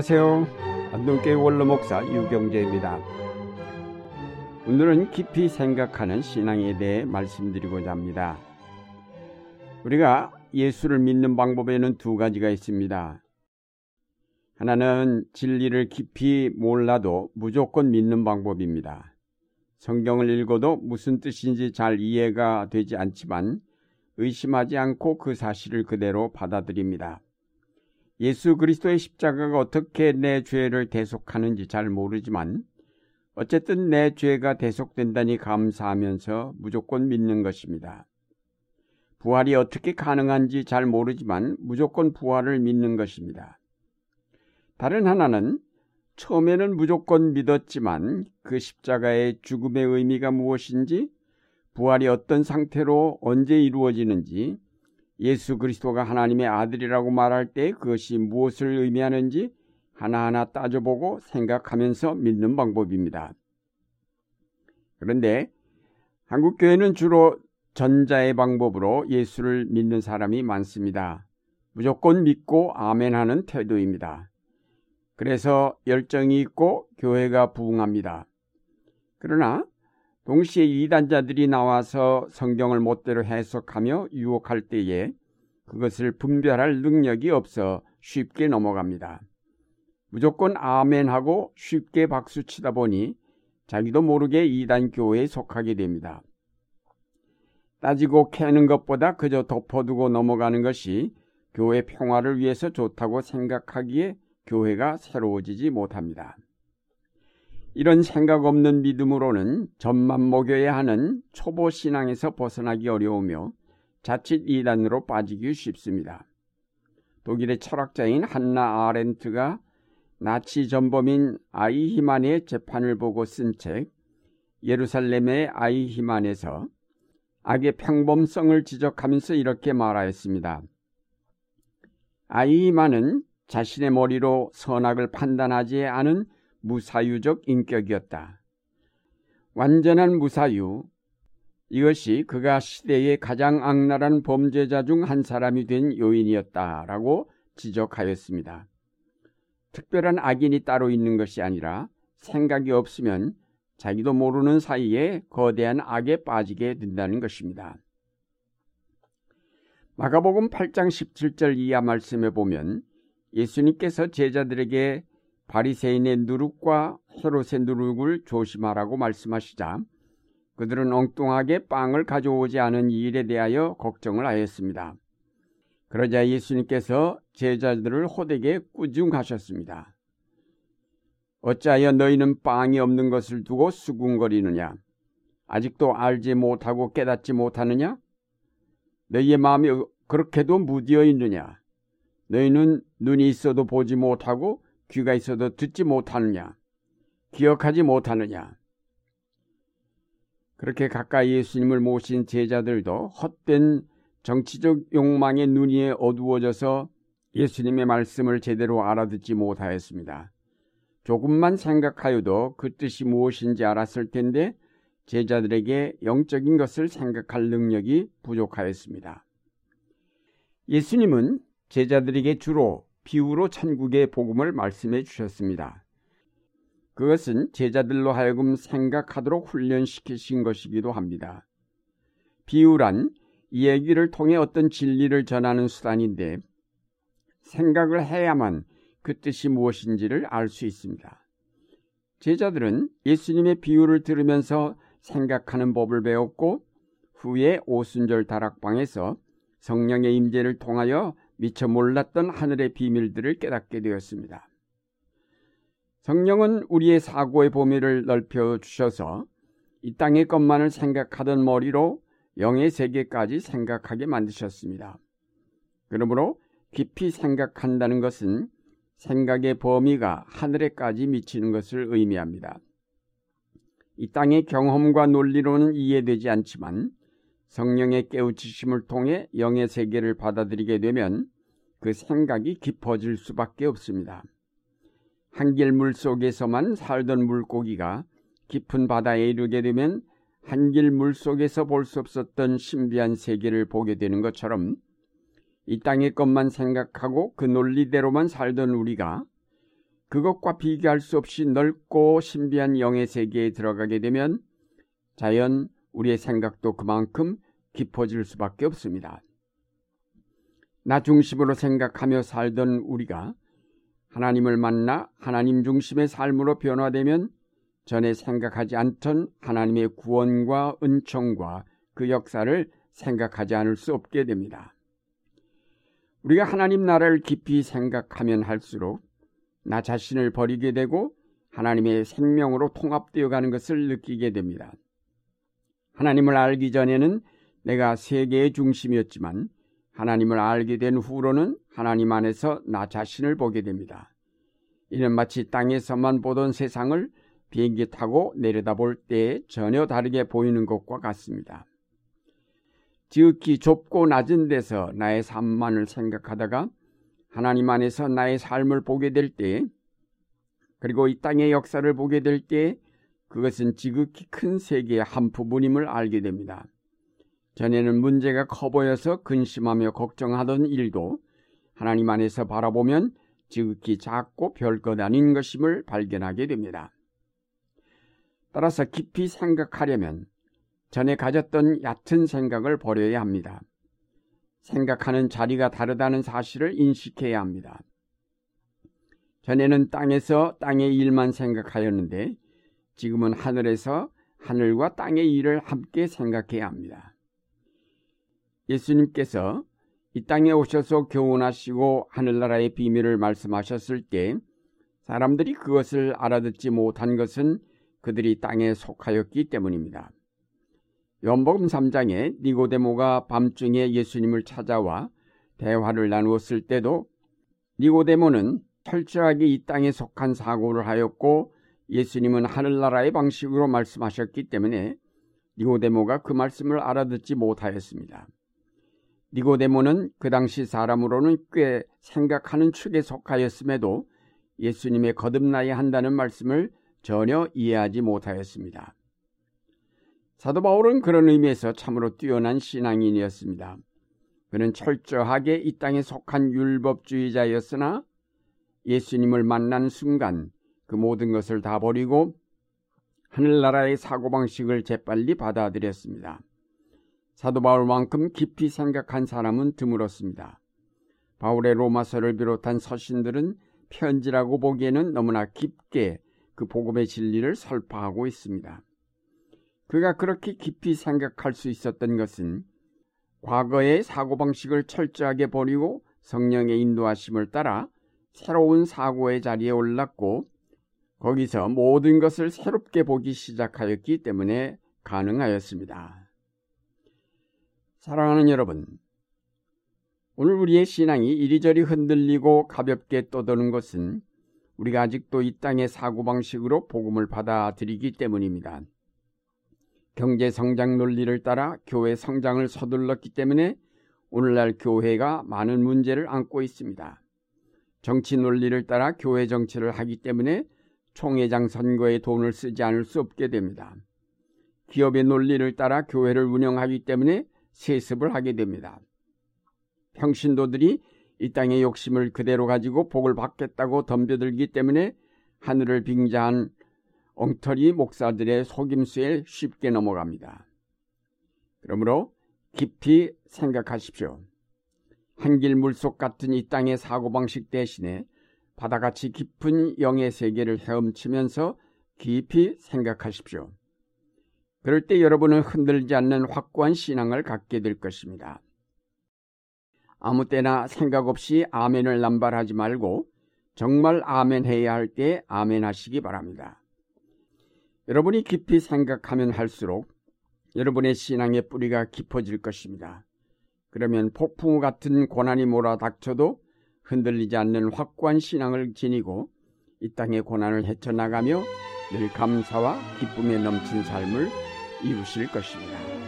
안녕하세요. 안동교회 원로목사 유경재입니다. 오늘은 깊이 생각하는 신앙에 대해 말씀드리고자 합니다. 우리가 예수를 믿는 방법에는 두 가지가 있습니다. 하나는 진리를 깊이 몰라도 무조건 믿는 방법입니다. 성경을 읽어도 무슨 뜻인지 잘 이해가 되지 않지만 의심하지 않고 그 사실을 그대로 받아들입니다. 예수 그리스도의 십자가가 어떻게 내 죄를 대속하는지 잘 모르지만 어쨌든 내 죄가 대속된다니 감사하면서 무조건 믿는 것입니다. 부활이 어떻게 가능한지 잘 모르지만 무조건 부활을 믿는 것입니다. 다른 하나는 처음에는 무조건 믿었지만 그 십자가의 죽음의 의미가 무엇인지 부활이 어떤 상태로 언제 이루어지는지 예수 그리스도가 하나님의 아들이라고 말할 때 그것이 무엇을 의미하는지 하나하나 따져보고 생각하면서 믿는 방법입니다. 그런데 한국 교회는 주로 전자의 방법으로 예수를 믿는 사람이 많습니다. 무조건 믿고 아멘 하는 태도입니다. 그래서 열정이 있고 교회가 부흥합니다. 그러나 동시에 이단자들이 나와서 성경을 못대로 해석하며 유혹할 때에 그것을 분별할 능력이 없어 쉽게 넘어갑니다. 무조건 아멘하고 쉽게 박수치다 보니 자기도 모르게 이단 교회에 속하게 됩니다. 따지고 캐는 것보다 그저 덮어두고 넘어가는 것이 교회 평화를 위해서 좋다고 생각하기에 교회가 새로워지지 못합니다. 이런 생각 없는 믿음으로는 전만 먹여야 하는 초보 신앙에서 벗어나기 어려우며 자칫 이단으로 빠지기 쉽습니다. 독일의 철학자인 한나 아렌트가 나치 전범인 아이히만의 재판을 보고 쓴 책 예루살렘의 아이히만에서 악의 평범성을 지적하면서 이렇게 말하였습니다. 아이히만은 자신의 머리로 선악을 판단하지 않은 무사유적 인격이었다. 완전한 무사유. 이것이 그가 시대의 가장 악랄한 범죄자 중 한 사람이 된 요인이었다라고 지적하였습니다. 특별한 악인이 따로 있는 것이 아니라 생각이 없으면 자기도 모르는 사이에 거대한 악에 빠지게 된다는 것입니다. 마가복음 8장 17절 이하 말씀에 보면 예수님께서 제자들에게 바리새인의 누룩과 헤롯의 누룩을 조심하라고 말씀하시자 그들은 엉뚱하게 빵을 가져오지 않은 이 일에 대하여 걱정을 하였습니다. 그러자 예수님께서 제자들을 호되게 꾸중하셨습니다. 어찌하여 너희는 빵이 없는 것을 두고 수군거리느냐? 아직도 알지 못하고 깨닫지 못하느냐? 너희의 마음이 그렇게도 무디어 있느냐? 너희는 눈이 있어도 보지 못하고 귀가 있어도 듣지 못하느냐? 기억하지 못하느냐? 그렇게 가까이 예수님을 모신 제자들도 헛된 정치적 욕망의 눈이 어두워져서 예수님의 말씀을 제대로 알아듣지 못하였습니다. 조금만 생각하여도 그 뜻이 무엇인지 알았을 텐데 제자들에게 영적인 것을 생각할 능력이 부족하였습니다. 예수님은 제자들에게 주로 비유로 천국의 복음을 말씀해 주셨습니다. 그것은 제자들로 하여금 생각하도록 훈련시키신 것이기도 합니다. 비유란 이야기를 통해 어떤 진리를 전하는 수단인데 생각을 해야만 그 뜻이 무엇인지를 알 수 있습니다. 제자들은 예수님의 비유를 들으면서 생각하는 법을 배웠고 후에 오순절 다락방에서 성령의 임재를 통하여 미처 몰랐던 하늘의 비밀들을 깨닫게 되었습니다. 성령은 우리의 사고의 범위를 넓혀 주셔서 이 땅의 것만을 생각하던 머리로 영의 세계까지 생각하게 만드셨습니다. 그러므로 깊이 생각한다는 것은 생각의 범위가 하늘에까지 미치는 것을 의미합니다. 이 땅의 경험과 논리로는 이해되지 않지만 성령의 깨우치심을 통해 영의 세계를 받아들이게 되면 그 생각이 깊어질 수밖에 없습니다. 한길 물 속에서만 살던 물고기가 깊은 바다에 이르게 되면 한길 물 속에서 볼 수 없었던 신비한 세계를 보게 되는 것처럼 이 땅의 것만 생각하고 그 논리대로만 살던 우리가 그것과 비교할 수 없이 넓고 신비한 영의 세계에 들어가게 되면 자연 우리의 생각도 그만큼 깊어질 수밖에 없습니다. 나 중심으로 생각하며 살던 우리가 하나님을 만나 하나님 중심의 삶으로 변화되면 전에 생각하지 않던 하나님의 구원과 은총과 그 역사를 생각하지 않을 수 없게 됩니다. 우리가 하나님 나라를 깊이 생각하면 할수록 나 자신을 버리게 되고 하나님의 생명으로 통합되어 가는 것을 느끼게 됩니다. 하나님을 알기 전에는 내가 세계의 중심이었지만 하나님을 알게 된 후로는 하나님 안에서 나 자신을 보게 됩니다. 이는 마치 땅에서만 보던 세상을 비행기 타고 내려다볼 때 전혀 다르게 보이는 것과 같습니다. 지극히 좁고 낮은 데서 나의 삶만을 생각하다가 하나님 안에서 나의 삶을 보게 될 때, 그리고 이 땅의 역사를 보게 될 때, 그것은 지극히 큰 세계의 한 부분임을 알게 됩니다. 전에는 문제가 커 보여서 근심하며 걱정하던 일도 하나님 안에서 바라보면 지극히 작고 별것 아닌 것임을 발견하게 됩니다. 따라서 깊이 생각하려면 전에 가졌던 얕은 생각을 버려야 합니다. 생각하는 자리가 다르다는 사실을 인식해야 합니다. 전에는 땅에서 땅의 일만 생각하였는데 지금은 하늘에서 하늘과 땅의 일을 함께 생각해야 합니다. 예수님께서 이 땅에 오셔서 교훈하시고 하늘나라의 비밀을 말씀하셨을 때 사람들이 그것을 알아듣지 못한 것은 그들이 땅에 속하였기 때문입니다. 연복음 3장에 니고데모가 밤중에 예수님을 찾아와 대화를 나누었을 때도 니고데모는 철저하게 이 땅에 속한 사고를 하였고 예수님은 하늘나라의 방식으로 말씀하셨기 때문에 니고데모가 그 말씀을 알아듣지 못하였습니다. 니고데모는 그 당시 사람으로는 꽤 생각하는 축에 속하였음에도 예수님의 거듭나야 한다는 말씀을 전혀 이해하지 못하였습니다. 사도 바울은 그런 의미에서 참으로 뛰어난 신앙인이었습니다. 그는 철저하게 이 땅에 속한 율법주의자였으나 예수님을 만난 순간 그 모든 것을 다 버리고 하늘나라의 사고방식을 재빨리 받아들였습니다. 사도 바울만큼 깊이 생각한 사람은 드물었습니다. 바울의 로마서를 비롯한 서신들은 편지라고 보기에는 너무나 깊게 그 복음의 진리를 설파하고 있습니다. 그가 그렇게 깊이 생각할 수 있었던 것은 과거의 사고방식을 철저하게 버리고 성령의 인도하심을 따라 새로운 사고의 자리에 올랐고 거기서 모든 것을 새롭게 보기 시작하였기 때문에 가능하였습니다. 사랑하는 여러분, 오늘 우리의 신앙이 이리저리 흔들리고 가볍게 떠도는 것은 우리가 아직도 이 땅의 사고방식으로 복음을 받아들이기 때문입니다. 경제 성장 논리를 따라 교회 성장을 서둘렀기 때문에 오늘날 교회가 많은 문제를 안고 있습니다. 정치 논리를 따라 교회 정치를 하기 때문에 총회장 선거에 돈을 쓰지 않을 수 없게 됩니다. 기업의 논리를 따라 교회를 운영하기 때문에 세습을 하게 됩니다. 평신도들이 이 땅의 욕심을 그대로 가지고 복을 받겠다고 덤벼들기 때문에 하늘을 빙자한 엉터리 목사들의 속임수에 쉽게 넘어갑니다. 그러므로 깊이 생각하십시오. 한길 물속 같은 이 땅의 사고방식 대신에 바다같이 깊은 영의 세계를 헤엄치면서 깊이 생각하십시오. 그럴 때 여러분은 흔들지 않는 확고한 신앙을 갖게 될 것입니다. 아무 때나 생각 없이 아멘을 남발하지 말고 정말 아멘 해야 할 때 아멘 하시기 바랍니다. 여러분이 깊이 생각하면 할수록 여러분의 신앙의 뿌리가 깊어질 것입니다. 그러면 폭풍우 같은 고난이 몰아닥쳐도 흔들리지 않는 확고한 신앙을 지니고 이 땅의 고난을 헤쳐나가며 늘 감사와 기쁨에 넘친 삶을 이루실 것입니다.